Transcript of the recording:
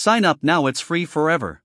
Sign up now, it's free forever.